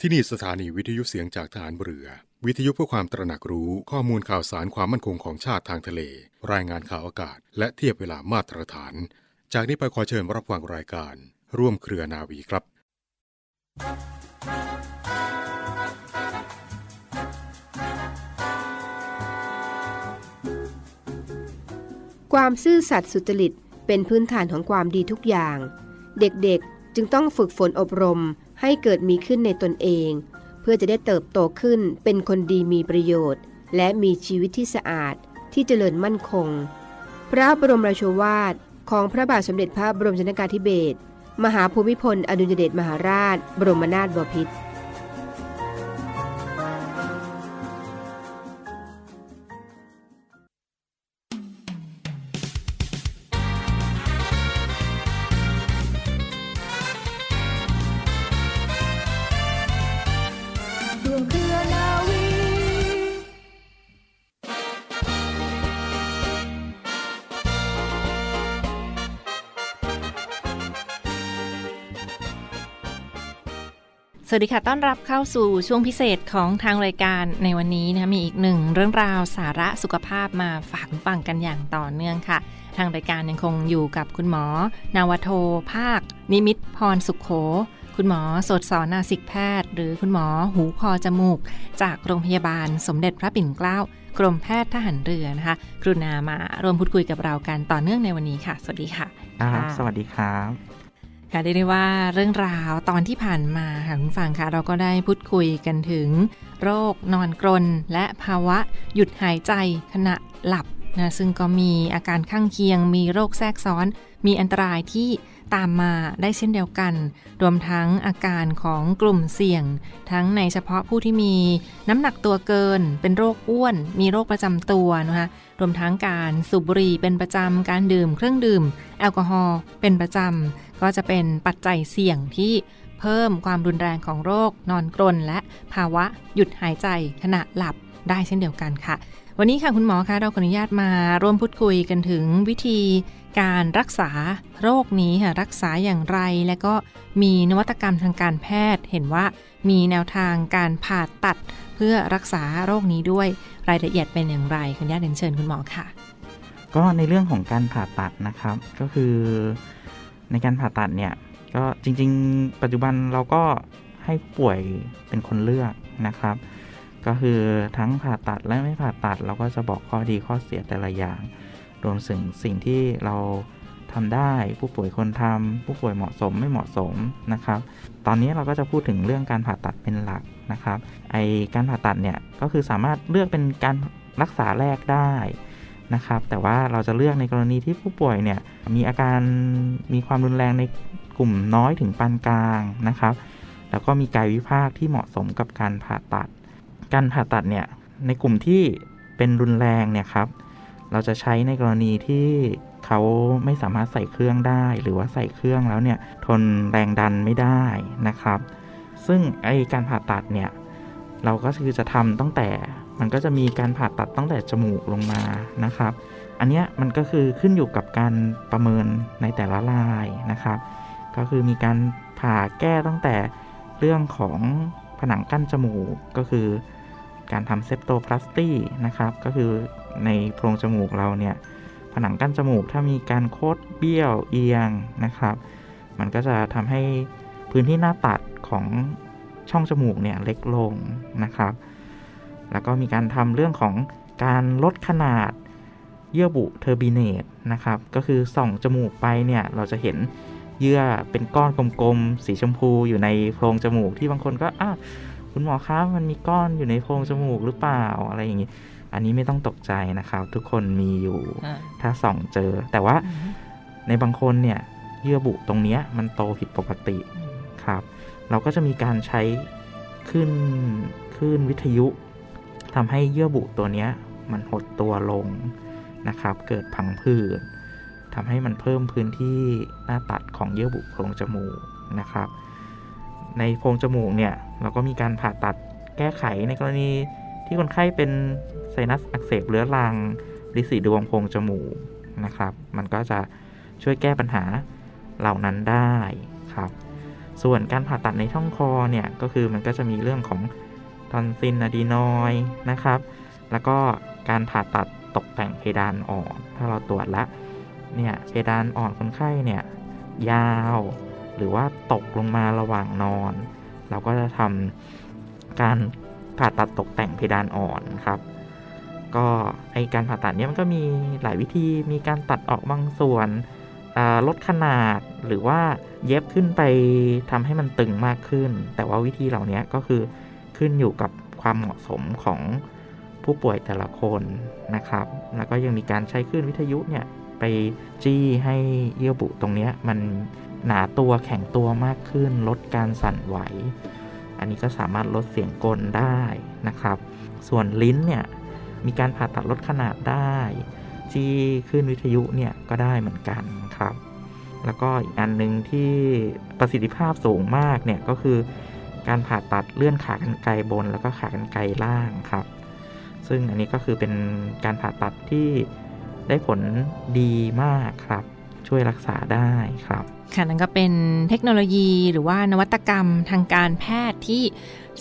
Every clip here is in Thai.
ที่นี่สถานีวิทยุเสียงจากฐานเรือ วิทยุเพื่อความตระหนักรู้ข้อมูลข่าวสารความมั่นคงของชาติทางทะเล รายงานข่าวอากาศ และเทียบเวลามาตรฐาน จากนี้ไปขอเชิญรับฟังรายการ ร่วมเครือนาวีครับ ความซื่อสัตย์สุจริตเป็นพื้นฐานของความดีทุกอย่าง เด็กๆจึงต้องฝึกฝนอบรม ให้เกิดมีขึ้นในตนเอง เพื่อจะได้เติบโตขึ้นเป็นคนดีมีประโยชน์ และมีชีวิตที่สะอาดที่เจริญมั่นคง พระบรมราโชวาทของพระบาทสมเด็จพระบรมชนกาธิเบศรมหาภูมิพลอดุลยเดชมหาราช บรมนาถบพิตร วัสดีค่ะ ต้อนรับเข้าสู่ช่วงพิเศษของทางรายการในวันนี้นะคะมีอีกหนึ่งเรื่องราวสาระสุขภาพมาฝากฟังกันอย่างต่อเนื่องค่ะ ทางรายการยังคงอยู่กับคุณหมอ นาวโท ภาค นิมิตพรสุขโข คุณหมอสดสอนนาสิกแพทย์ หรือคุณหมอหูคอจมูก จากโรงพยาบาลสมเด็จพระปิ่นเกล้ากรมแพทย์ทหารเรือนะคะกรุณามารวมพูดคุยกับเรากันต่อเนื่องในวันนี้ค่ะ สวัสดีค่ะครับค่ะสวัสดีครับ ค่ะเรียกได้ว่าเรื่องราวตอนที่ผ่านมาค่ะคุณฟังค่ะเราก็ได้พูดคุยกันถึง โรคนอนกรน และภาวะหยุดหายใจขณะหลับนะซึ่งก็มีอาการข้างเคียง มีโรคแทรกซ้อน มีอันตรายที่ตามมาได้เช่นเดียวกัน รวมทั้งอาการของกลุ่มเสี่ยง ทั้งในเฉพาะผู้ที่มีน้ำหนักตัวเกิน เป็นโรคอ้วน มีโรคประจำตัวนะคะรวมทั้งการสูบบุหรี่เป็นประจำการดื่มเครื่องดื่ม แอลกอฮอล์เป็นประจำ ก็จะเป็นปัจจัยเสี่ยงที่เพิ่มความรุนแรงของโรคนอนกรน และภาวะหยุดหายใจขณะหลับได้เช่นเดียวกันค่ะ วันนี้ค่ะคุณหมอคะเราขออนุญาตมาร่วมพูดคุยกันถึงวิธีการรักษาโรคนี้ค่ะรักษาอย่างไร และก็มีนวัตกรรมทางการแพทย์ เห็นว่ามีแนวทางการผ่าตัดเพื่อรักษาโรคนี้ด้วยรายละเอียดเป็นอย่างไรขออนุญาตเรียนเชิญคุณหมอค่ะ ก็ในเรื่องของการผ่าตัดนะครับ ก็คือ ในการผ่าตัดเนี่ยก็จริง ๆ ปัจจุบันเราก็ให้ผู้ป่วยเป็นคนเลือกนะครับ ก็คือทั้งผ่าตัดและไม่ผ่าตัด เราก็จะบอกข้อดีข้อเสียแต่ละอย่าง รวมถึงสิ่งที่เราทำได้ผู้ป่วยคนทำผู้ป่วยเหมาะสมไม่เหมาะสมนะครับ ตอนนี้เราก็จะพูดถึงเรื่องการผ่าตัดเป็นหลักนะครับ ไอการผ่าตัดเนี่ยก็คือสามารถเลือกเป็นการรักษาแรกได้ นะครับ แต่ว่าเราจะเลือกในกรณีที่ผู้ป่วยเนี่ยมีอาการมีความรุนแรงในกลุ่มน้อยถึงปานกลางนะครับ แล้วก็มีกายวิภาคที่เหมาะสมกับการผ่าตัด การผ่าตัดเนี่ยในกลุ่มที่เป็นรุนแรงเนี่ยครับ เราจะใช้ในกรณีที่เขาไม่สามารถใส่เครื่องได้ หรือว่าใส่เครื่องแล้วเนี่ยทนแรงดันไม่ได้นะครับ ซึ่งไอการผ่าตัดเนี่ยเราก็คือจะทำตั้งแต่ มันก็จะมีการผ่าตัดตั้งแต่จมูกลงมานะครับ อันเนี้ยมันก็คือขึ้นอยู่กับการประเมินในแต่ละรายนะครับ ก็คือมีการผ่าแก้ตั้งแต่เรื่องของผนังกั้นจมูกก็คือการทำเซปโตพลาสตีนะครับ ก็คือในโพรงจมูกเราเนี่ยผนังกั้นจมูกถ้ามีการโคดเบี้ยวเอียงนะครับ มันก็จะทำให้พื้นที่หน้าตัดของช่องจมูกเนี่ยเล็กลงนะครับ แล้วก็มีการทำเรื่องของการลดขนาดเยื่อบุเทอร์บิเนตนะครับ ก็คือส่องจมูกไปเนี่ย เราจะเห็นเยื่อเป็นก้อนกลมๆ สีชมพูอยู่ในโพรงจมูกที่บางคนก็อ้าวคุณหมอครับมันมีก้อนอยู่ในโพรงจมูกหรือเปล่าอะไรอย่างนี้ อันนี้ไม่ต้องตกใจนะครับ ทุกคนมีอยู่อ่าถ้าส่องเจอ แต่ว่าในบางคนเนี่ยเยื่อบุตรงเนี้ยมันโตผิดปกติครับ เราก็จะมีการใช้ขึ้นขึ้นวิทยุ ทำให้เยื่อบุตัวนี้มันหดตัวลงนะครับ เกิดพังผืดทำให้มันเพิ่มพื้นที่หน้าตัดของเยื่อบุโพรงจมูกนะครับ ในโพรงจมูกเนี่ยเราก็มีการผ่าตัดแก้ไขในกรณีที่คนไข้เป็นไซนัสอักเสบเรื้อรังริสีดวงโพรงจมูกนะครับ มันก็จะช่วยแก้ปัญหาเหล่านั้นได้ครับ ส่วนการผ่าตัดในช่องคอเนี่ยก็คือมันก็จะมีเรื่องของ ทอนซิลอะดีนอยนะครับ แล้วก็การผ่าตัดตกแต่งเพดานอ่อน ถ้าเราตรวจละเนี่ยเพดานอ่อนคนไข้เนี่ยยาว หรือว่าตกลงมาระหว่างนอน เราก็จะทำการผ่าตัดตกแต่งเพดานอ่อนครับ ก็ไอการผ่าตัดเนี้ยมันก็มีหลายวิธีมีการตัดออกบางส่วนลดขนาดหรือว่าเย็บขึ้นไปทำให้มันตึงมากขึ้น แต่ว่าวิธีเหล่านี้ก็คือ ขึ้นอยู่กับความเหมาะสมของผู้ป่วยแต่ละคนนะครับ แล้วก็ยังมีการใช้คลื่นวิทยุเนี่ยไปจี้ให้เยื่อบุตรงนี้มันหนาตัวแข็งตัวมากขึ้น ลดการสั่นไหว อันนี้ก็สามารถลดเสียงกลได้นะครับ ส่วนลิ้นเนี่ยมีการผ่าตัดลดขนาดได้ ที่ขึ้นวิทยุเนี่ยก็ได้เหมือนกันครับ แล้วก็อีกอันหนึ่งที่ประสิทธิภาพสูงมากเนี่ยก็คือ การผ่าตัดเลื่อนขากรรไกรบน แล้วก็ขากรรไกรล่างครับ ซึ่งอันนี้ก็คือเป็นการผ่าตัดที่ได้ผลดีมากครับ ช่วยรักษาได้ครับ ค่ะนั่นก็เป็นเทคโนโลยีหรือว่านวัตกรรมทางการแพทย์ที่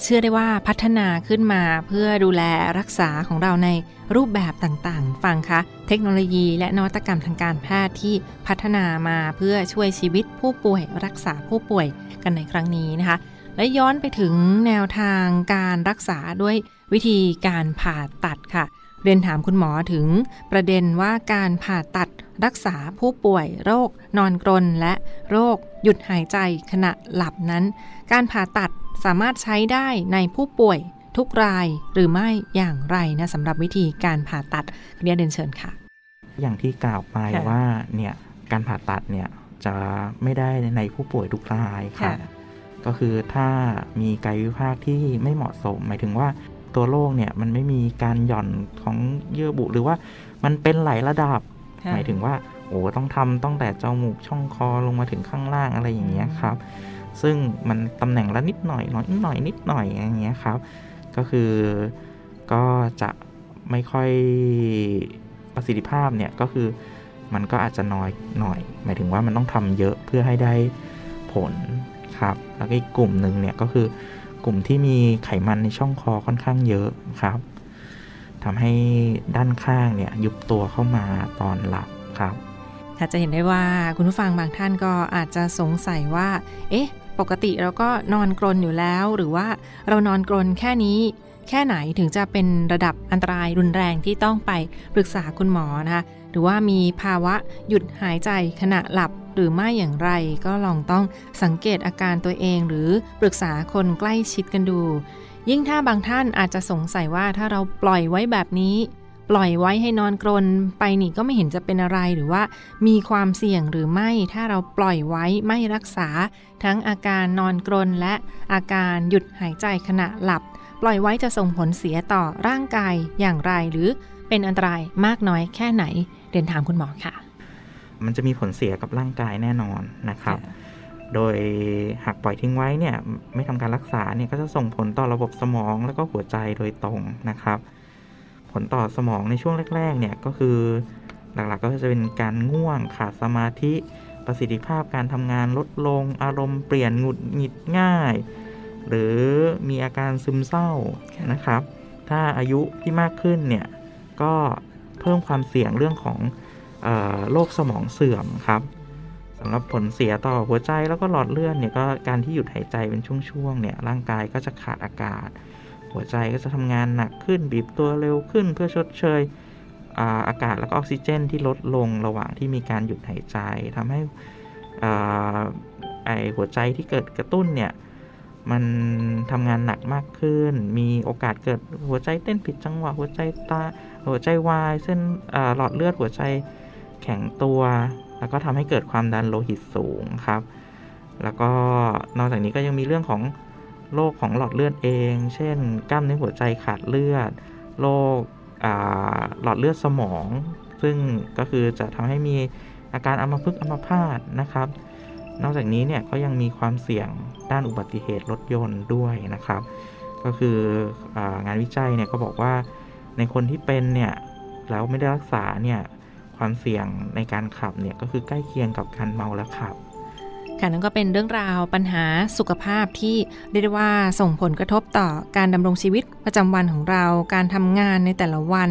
เชื่อได้ว่าพัฒนาขึ้นมาเพื่อดูแลรักษาของเราในรูปแบบต่างๆ ฟังคะเทคโนโลยีและนวัตกรรมทางการแพทย์ที่พัฒนามาเพื่อช่วยชีวิตผู้ป่วย รักษาผู้ป่วยกันในครั้งนี้นะคะ และย้อนไปถึงแนวทางการรักษาด้วยวิธีการผ่าตัดค่ะ เรียนถามคุณหมอถึงประเด็นว่าการผ่าตัดรักษาผู้ป่วยโรคนอนกรนและโรคหยุดหายใจขณะหลับนั้น การผ่าตัดสามารถใช้ได้ในผู้ป่วยทุกรายหรือไม่อย่างไรนะสำหรับวิธีการผ่าตัดเรียนเดินเชิญค่ะ อย่างที่กล่าวไปว่าเนี่ยการผ่าตัดเนี่ยจะไม่ได้ในผู้ป่วยทุกรายค่ะ ก็คือถ้ามีกายวิภาคที่ไม่เหมาะสม หมายถึงว่าตัวโรคเนี่ยมันไม่มีการหย่อนของเยื่อบุหรือว่ามันเป็นหลายระดับ หมายถึงว่าโอ้ต้องทำต้องแต่จมูกช่องคอลงมาถึงข้างล่างอะไรอย่างเงี้ยครับ ซึ่งมันตำแหน่งละนิดหน่อยน้อยนิดหน่อยนิดหน่อยอย่างเงี้ยครับ ก็คือก็จะไม่ค่อยประสิทธิภาพเนี่ยก็คือมันก็อาจจะน้อยหน่อย หมายถึงว่ามันต้องทำเยอะเพื่อให้ได้ผล ครับ แล้วก็อีกกลุ่มหนึ่งเนี่ยก็คือกลุ่มที่มีไขมันในช่องคอค่อนข้างเยอะครับทำให้ด้านข้างเนี่ยยุบตัวเข้ามาตอนหลับครับค่ะจะเห็นได้ว่าคุณผู้ฟังบางท่านก็อาจจะสงสัยว่า เอ๊ะ ปกติเราก็นอนกรนอยู่แล้ว หรือว่าเรานอนกรนแค่นี้ แค่ไหนถึงจะเป็นระดับอันตรายรุนแรงที่ต้องไปปรึกษาคุณหมอนะคะหรือว่ามีภาวะหยุดหายใจขณะหลับหรือไม่อย่างไรก็ลองต้องสังเกตอาการตัวเองหรือปรึกษาคนใกล้ชิดกันดู ยิ่งถ้าบางท่านอาจจะสงสัยว่าถ้าเราปล่อยไว้แบบนี้ ปล่อยไว้ให้นอนกรนไปนี่ก็ไม่เห็นจะเป็นอะไรหรือว่า มีความเสี่ยงหรือไม่ถ้าเราปล่อยไว้ไม่รักษา ทั้งอาการนอนกรนและอาการหยุดหายใจขณะหลับ ปล่อยไว้จะส่งผลเสียต่อร่างกายอย่างไร หรือเป็นอันตรายมากน้อยแค่ไหนเดินถามคุณหมอค่ะ มันจะมีผลเสียกับร่างกายแน่นอนนะครับ โดยหากปล่อยทิ้งไว้เนี่ยไม่ทำการรักษาเนี่ยก็จะส่งผลต่อระบบสมองแล้วก็หัวใจโดยตรงนะครับ ผลต่อสมองในช่วงแรกๆเนี่ยก็คือหลักๆก็จะเป็นการง่วงขาดสมาธิประสิทธิภาพการทำงานลดลงอารมณ์เปลี่ยนหงุดหงิดง่าย หรือมีอาการซึมเศร้านะครับ ถ้าอายุที่มากขึ้นเนี่ยก็เพิ่มความเสี่ยงเรื่องของโรคสมองเสื่อมครับสำหรับผลเสียต่อหัวใจแล้วก็หลอดเลือดเนี่ยก็การที่หยุดหายใจเป็นช่วงๆเนี่ยร่างกายก็จะขาดอากาศ หัวใจก็จะทำงานหนักขึ้นบีบตัวเร็วขึ้น เพื่อชดเชยอาอากาศและก็ออกซิเจนที่ลดลงระหว่างที่มีการหยุดหายใจทำให้ไอหัวใจที่เกิดกระตุ้นเนี่ย มันทำงานหนักมากขึ้น มีโอกาสเกิดหัวใจเต้นผิดจังหวะ หัวใจตา หัวใจวาย เส้นหลอดเลือดหัวใจแข็งตัว แล้วก็ทำให้เกิดความดันโลหิตสูงครับ แล้วก็นอกจากนี้ก็ยังมีเรื่องของโรคของหลอดเลือดเอง เช่น กล้ามเนื้อหัวใจขาดเลือด โรคหลอดเลือดสมอง ซึ่งก็คือจะทำให้มีอาการอัมพฤกษ์อัมพาตนะครับ นอกจากนี้เนี่ยก็ยังมีความเสี่ยงด้านอุบัติเหตุรถยนต์ด้วยนะครับ ก็คือองานวิจัยเนี่ยก็บอกว่าในคนที่เป็นเนี่ยแล้วไม่ได้รักษาเนี่ยความเสี่ยงในการขับเนี่ยก็คือใกล้เคียงกับการเมาแล้วขับค่ะนั่นก็เป็นเรื่องราวปัญหาสุขภาพที่เรียกได้ว่าส่งผลกระทบต่อการดำรงชีวิตประจำวันของเรา การทำงานในแต่ละวัน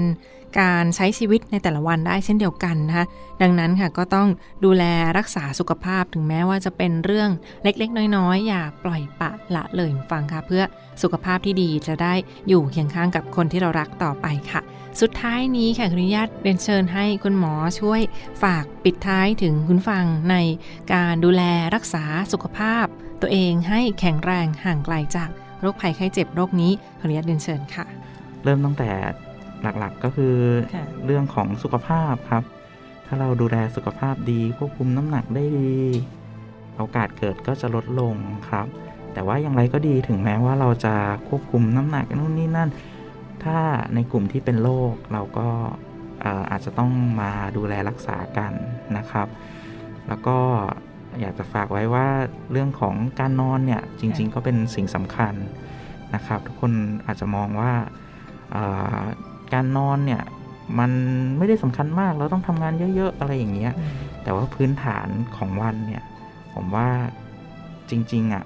การใช้ชีวิตในแต่ละวันได้เช่นเดียวกันนะคะดังนั้นค่ะก็ต้องดูแลรักษาสุขภาพถึงแม้ว่าจะเป็นเรื่องเล็กๆ น้อยๆ อย่าปล่อยปะละเลยฟังค่ะ เพื่อสุขภาพที่ดีจะได้อยู่เคียงข้างกับคนที่เรารักต่อไปค่ะ สุดท้ายนี้ค่ะขออนุญาตเรียนเชิญให้คุณหมอช่วยฝากปิดท้ายถึงคุณฟังในการดูแลรักษาสุขภาพ ตัวเองให้แข็งแรงห่างไกลจากโรคภัยไข้เจ็บโรคนี้ขออนุญาตเรียนเชิญค่ะ เริ่มตั้งแต่ หลักๆ ก็คือเรื่องของสุขภาพครับ ถ้าเราดูแลสุขภาพดีควบคุมน้ำหนักได้ดี โอกาสเกิดก็จะลดลงครับ แต่ว่าอย่างไรก็ดีถึงแม้ว่าเราจะควบคุมน้ำหนักนู่นนี่นั่น ถ้าในกลุ่มที่เป็นโรคเราก็อาจจะต้องมาดูแลรักษากันนะครับ แล้วก็อยากจะฝากไว้ว่าเรื่องของการนอนเนี่ยจริง ๆ ก็เป็นสิ่งสำคัญนะครับ ทุกคนอาจจะมองว่า การนอนเนี่ยมันไม่ได้สำคัญมากเราต้องทำงานเยอะ ๆ อะไรอย่างเงี้ย แต่ว่าพื้นฐานของวันเนี่ย ผมว่าจริง ๆอะ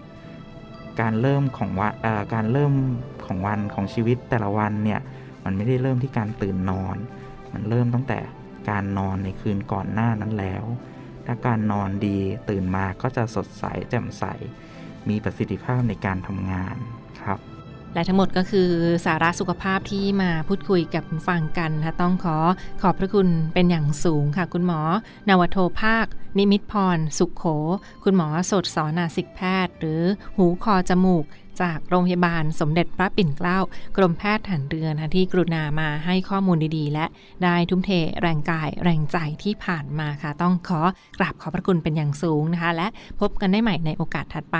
การเริ่มของวันเอ่อการเริ่มของวันของชีวิตแต่ละวันเนี่ย มันไม่ได้เริ่มที่การตื่นนอน มันเริ่มตั้งแต่การนอนในคืนก่อนหน้านั้นแล้ว ถ้าการนอนดีตื่นมาก็จะสดใสแจ่มใส มีประสิทธิภาพในการทำงานครับ และทั้งหมดก็คือสาระสุขภาพที่มาพูดคุยกับฟังกันนะคะต้องขอขอบพระคุณเป็นอย่างสูงค่ะ คุณหมอนาวโทภาค นิมิตพร สุขโข คุณหมอสดสอนาสิกแพทย์ หรือหูคอจมูกจากโรงพยาบาลสมเด็จพระปิ่นเกล้ากรมแพทย์ฐานเรือนะที่กรุณามาให้ข้อมูลดีๆ และได้ทุ่มเทแรงกายแรงใจที่ผ่านมาค่ะ ต้องขอกราบขอบพระคุณเป็นอย่างสูงนะคะ และพบกันได้ใหม่ในโอกาสถัดไป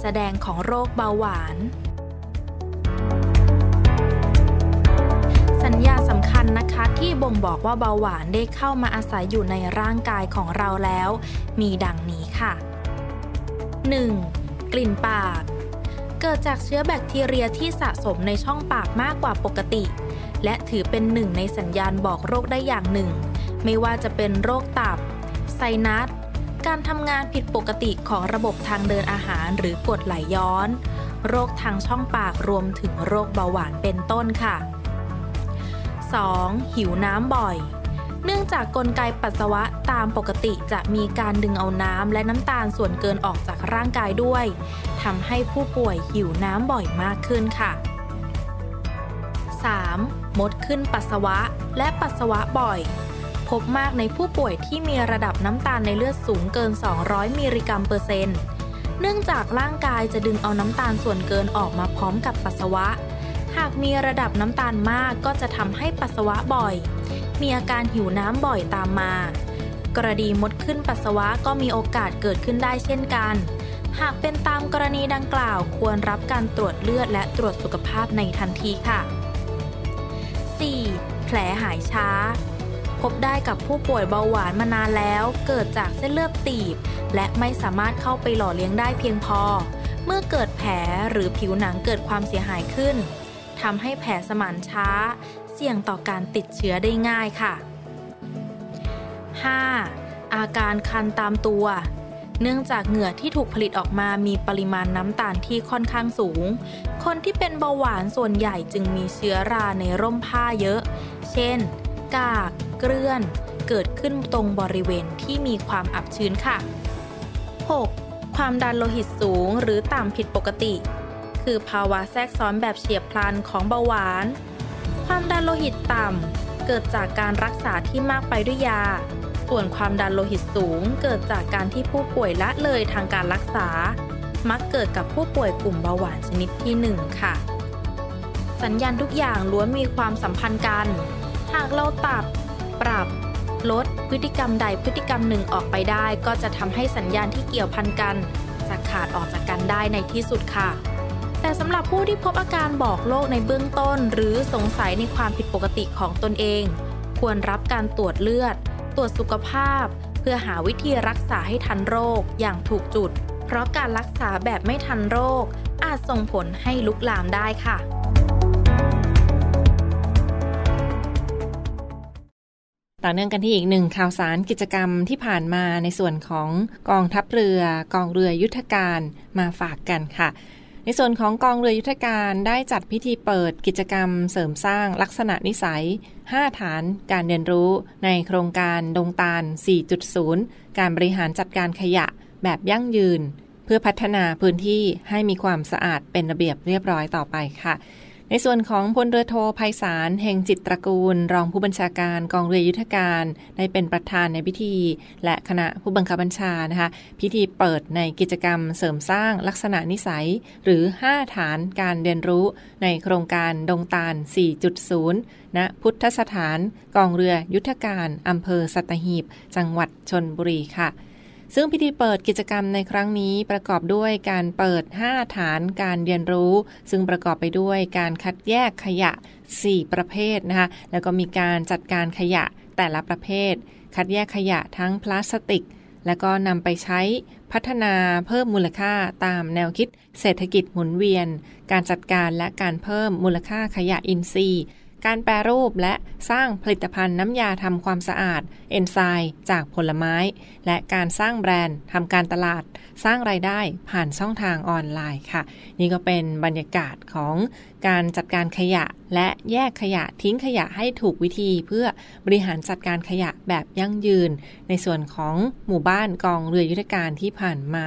แสดงของโรคเบาหวาน สัญญาสำคัญนะคะที่บ่งบอกว่าเบาหวานได้เข้ามาอาศัยอยู่ในร่างกายของเราแล้ว มีดังนี้ค่ะ 1. กลิ่นปาก เกิดจากเชื้อแบคทีเรียที่สะสมในช่องปากมากกว่าปกติ และถือเป็นหนึ่งในสัญญาณบอกโรคได้อย่างหนึ่ง ไม่ว่าจะเป็นโรคตับ ไซนัส การทำงานผิดปกติของระบบทางเดินอาหารหรือกรดไหลย้อน โรคทางช่องปากรวมถึงโรคเบาหวานเป็นต้นค่ะ 2. หิวน้ำบ่อย เนื่องจากกลไกปัสสาวะตามปกติจะมีการดึงเอาน้ำและน้ำตาลส่วนเกินออกจากร่างกายด้วยทำให้ผู้ป่วยหิวน้ำบ่อยมากขึ้นค่ะ 3. มดขึ้นปัสสาวะและปัสสาวะบ่อย พบมากในผู้ป่วยที่มีระดับน้ำตาลในเลือดสูงเกิน 200 มิลลิกรัมเปอร์เซ็นต์ เนื่องจากร่างกายจะดึงเอาน้ำตาลส่วนเกินออกมาพร้อมกับปัสสาวะ หากมีระดับน้ำตาลมากก็จะทำให้ปัสสาวะบ่อย มีอาการหิวน้ำบ่อยตามมา กรณีมดขึ้นปัสสาวะก็มีโอกาสเกิดขึ้นได้เช่นกัน หากเป็นตามกรณีดังกล่าวควรรับการตรวจเลือดและตรวจสุขภาพในทันทีค่ะ 4. แผลหายช้า พบได้กับผู้ป่วยเบาหวานมานานแล้ว เกิดจากเส้นเลือดตีบ และไม่สามารถเข้าไปหล่อเลี้ยงได้เพียงพอ เมื่อเกิดแผลหรือผิวหนังเกิดความเสียหายขึ้นทำให้แผลสมานช้า เสี่ยงต่อการติดเชื้อได้ง่ายค่ะ 5. อาการคันตามตัว เนื่องจากเหงื่อที่ถูกผลิตออกมามีปริมาณน้ำตาลที่ค่อนข้างสูง คนที่เป็นเบาหวานส่วนใหญ่จึงมีเชื้อราในร่มผ้าเยอะ เช่น กาก เกลื่อน เกิดขึ้นตรงบริเวณที่มีความอับชื้นค่ะ 6. ความดันโลหิตสูงหรือต่ำผิดปกติ คือภาวะแทรกซ้อนแบบเฉียบพลันของเบาหวาน ความดันโลหิตต่ำเกิดจากการรักษาที่มากไปด้วยยา ส่วนความดันโลหิตสูงเกิดจากการที่ผู้ป่วยละเลยทางการรักษา มักเกิดกับผู้ป่วยกลุ่มเบาหวานชนิดที่ 1 ค่ะ สัญญาณทุกอย่างล้วนมีความสัมพันธ์กัน หากเราตัดปรับลดพฤติกรรมใดพฤติกรรมหนึ่งออกไปได้ ก็จะทำให้สัญญาณที่เกี่ยวพันกัน จะขาดออกจากกันได้ในที่สุดค่ะ แต่สำหรับผู้ที่พบอาการบอกโรคในเบื้องต้น หรือสงสัยในความผิดปกติของตนเอง ควรรับการตรวจเลือด ตรวจสุขภาพ เพื่อหาวิธีรักษาให้ทันโรคอย่างถูกจุด เพราะการรักษาแบบไม่ทันโรค อาจส่งผลให้ลุกลามได้ค่ะ ต่อเนื่องกันที่อีกหนึ่งข่าวสารกิจกรรมที่ผ่านมาในส่วนของกองทัพเรือกองเรือยุทธการมาฝากกันค่ะ ในส่วนของกองเรือยุทธการได้จัดพิธีเปิดกิจกรรมเสริมสร้างลักษณะนิสัย 5 ฐานการเรียนรู้ในโครงการดงตาล 4.0 การบริหารจัดการขยะแบบยั่งยืน เพื่อพัฒนาพื้นที่ให้มีความสะอาดเป็นระเบียบเรียบร้อยต่อไปค่ะ ในส่วนของพลเรือโทภัยสารแห่งจิตตระกูล รองผู้บัญชาการกองเรือยุทธการได้เป็นประธานในพิธี และคณะผู้บังคับบัญชานะคะพิธีเปิดในกิจกรรมเสริมสร้างลักษณะนิสัย หรือ 5 ฐานการเรียนรู้ ในโครงการดงตาล 4.0 ณ พุทธสถาน กองเรือยุทธการอำเภอสัตหีบ จังหวัดชนบุรีค่ะ ซึ่งพิธีเปิดกิจกรรมในครั้งนี้ประกอบด้วยการเปิด 5 ฐานการเรียนรู้ ซึ่งประกอบไปด้วยการคัดแยกขยะ 4 ประเภทนะคะแล้วก็มีการจัดการขยะแต่ละประเภท คัดแยกขยะทั้งพลาสติก แล้วก็นำไปใช้พัฒนาเพิ่มมูลค่าตามแนวคิด เศรษฐกิจหมุนเวียน การจัดการและการเพิ่มมูลค่าขยะอินทรีย์ การแปรรูปและสร้างผลิตภัณฑ์น้ำยาทำความสะอาด เอนไซม์จากผลไม้ และการสร้างแบรนด์ทำการตลาด สร้างไรายได้ผ่านช่องทางออนไลน์ค่ะ นี่ก็เป็นบรรยากาศของการจัดการขยะ และแยกขยะทิ้งขยะให้ถูกวิธี เพื่อบริหารจัดการขยะแบบยั่งยืน ในส่วนของหมู่บ้านกองเรือยุทธการที่ผ่านมา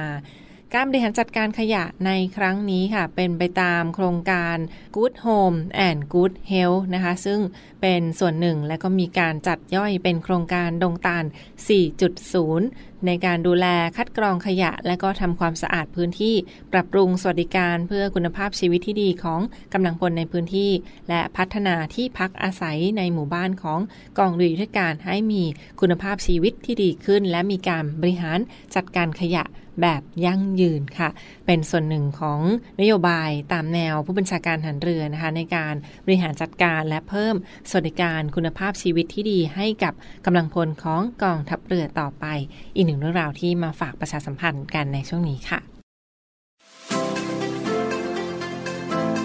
การบริหารจัดการขยะในครั้งนี้ค่ะ เป็นไปตามโครงการ Good Home and Good Health นะคะ ซึ่งเป็นส่วนหนึ่งและก็มีการจัดย่อยเป็นโครงการดงตาล 4.0 ในการดูแลคัดกรองขยะ และก็ทำความสะอาดพื้นที่ ปรับปรุงสวัสดิการเพื่อคุณภาพชีวิตที่ดีของกำลังพลในพื้นที่ และพัฒนาที่พักอาศัยในหมู่บ้านของกองเรือยุทธการให้มีคุณภาพชีวิตที่ดีขึ้น และมีการบริหารจัดการขยะแบบยั่งยืนค่ะ เป็นส่วนหนึ่งของนโยบายตามแนวผู้บัญชาการหันเรือนะคะ ในการบริหารจัดการและเพิ่มสวัสดิการคุณภาพชีวิตที่ดีให้กับกำลังพลของกองทัพเรือต่อไปอีกหนึ่งเรื่องราวที่มาฝากประชาสัมพันธ์กันในช่วงนี้ค่ะ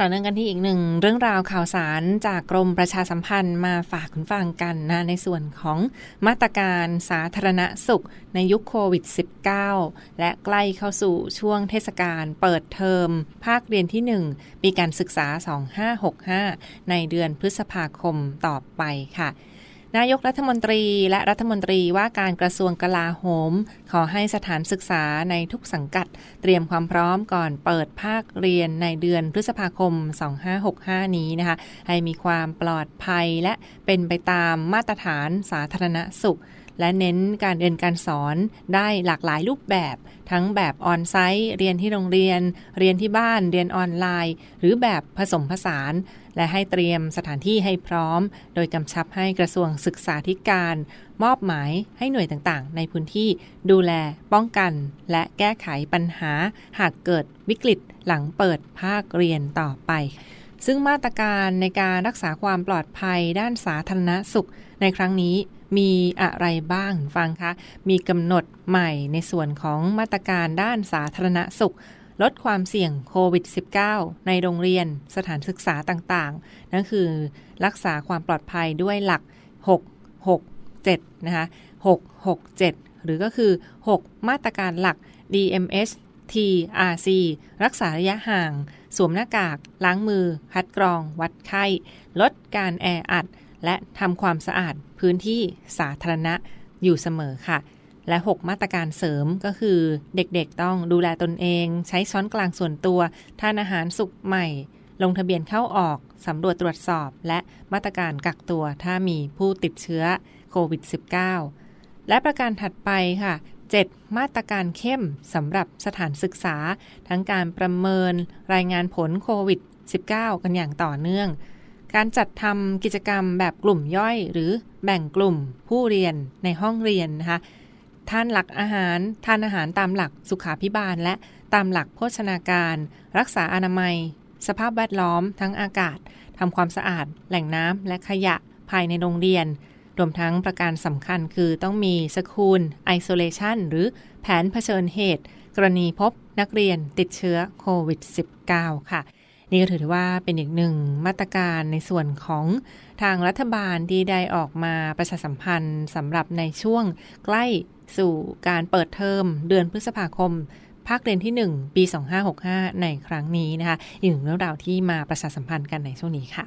ต่อเนื่องกันที่อีกหนึ่งเรื่องราวข่าวสารจากกรมประชาสัมพันธ์มาฝากคุณฟังกันนะในส่วนของมาตรการสาธารณสุขในยุคโควิด -19 และใกล้เข้าสู่ช่วงเทศกาลเปิดเทอม ภาคเรียนที่ 1 ปีการศึกษา 2565 ในเดือนพฤษภาคมต่อไปค่ะ นายกรัฐมนตรีและรัฐมนตรีว่าการกระทรวงกลาโหม ขอให้สถานศึกษาในทุกสังกัด เตรียมความพร้อมก่อนเปิดภาคเรียนในเดือนพฤษภาคม 2565 นี้นะคะ ให้มีความปลอดภัยและเป็นไปตามมาตรฐานสาธารณสุข และเน้นการเรียนการสอนได้หลากหลายรูปแบบ ทั้งแบบออนไซต์เรียนที่โรงเรียน เรียนที่บ้านเรียนออนไลน์ หรือแบบผสมผสาน และให้เตรียมสถานที่ให้พร้อม โดยกำชับให้กระทรวงศึกษาธิการ มอบหมายให้หน่วยต่างๆ ในพื้นที่ดูแลป้องกัน และแก้ไขปัญหา หากเกิดวิกฤตหลังเปิดภาคเรียนต่อไป ซึ่งมาตรการในการรักษาความปลอดภัยด้านสาธารณสุขในครั้งนี้มีอะไรบ้างฟังคะ มีกำหนดใหม่ในส่วนของมาตรการด้านสาธารณสุข ลดความเสี่ยงโควิด -19 ในโรงเรียนสถานศึกษาต่างๆ นั่นคือรักษาความปลอดภัยด้วยหลัก 6 6 7 นะคะ 6 6 7 หรือก็คือ 6 มาตรการหลัก DMS TRC รักษาระยะห่าง สวมหน้ากาก ล้างมือ คัดกรอง วัดไข้ ลดการแออัด และทำความสะอาดพื้นที่สาธารณะอยู่เสมอค่ะ และ 6 มาตรการเสริมก็คือเด็กๆต้องดูแลตนเอง ใช้ช้อนกลางส่วนตัวทานอาหารสุกใหม่ ลงทะเบียนเข้าออกสำรวจตรวจสอบ และมาตรการกักตัวถ้ามีผู้ติดเชื้อโควิด -19 และประการถัดไปค่ะ 7 มาตรการเข้มสำหรับสถานศึกษา ทั้งการประเมินรายงานผลโควิด -19 กันอย่างต่อเนื่อง การจัดทำกิจกรรมแบบกลุ่มย่อย หรือแบ่งกลุ่มผู้เรียนในห้องเรียนนะคะ ทานหลักอาหาร ทานอาหารตามหลักสุขาพิบาล และตามหลักโภชนาการ รักษาอนามัย สภาพแวดล้อม ทั้งอากาศทำความสะอาด แหล่งน้ำและขยะภายในโรงเรียน รวมทั้งประการสำคัญคือต้องมีสคูลไอโซเลชันหรือแผนเผชิญเหตุ กรณีพบนักเรียนติดเชื้อโควิด -19 ค่ะ นี่ก็ถือว่าเป็นอีกหนึ่งมาตรการในส่วนของทางรัฐบาลที่ได้ออกมาประชาสัมพันธ์สำหรับในช่วงใกล้สู่การเปิดเทอมเดือนพฤษภาคมภาคเรียนที่ 1 ปี 2565 ในครั้งนี้นะคะอีกหนึ่งเรื่องราวที่มาประชาสัมพันธ์กันในช่วงนี้ค่ะ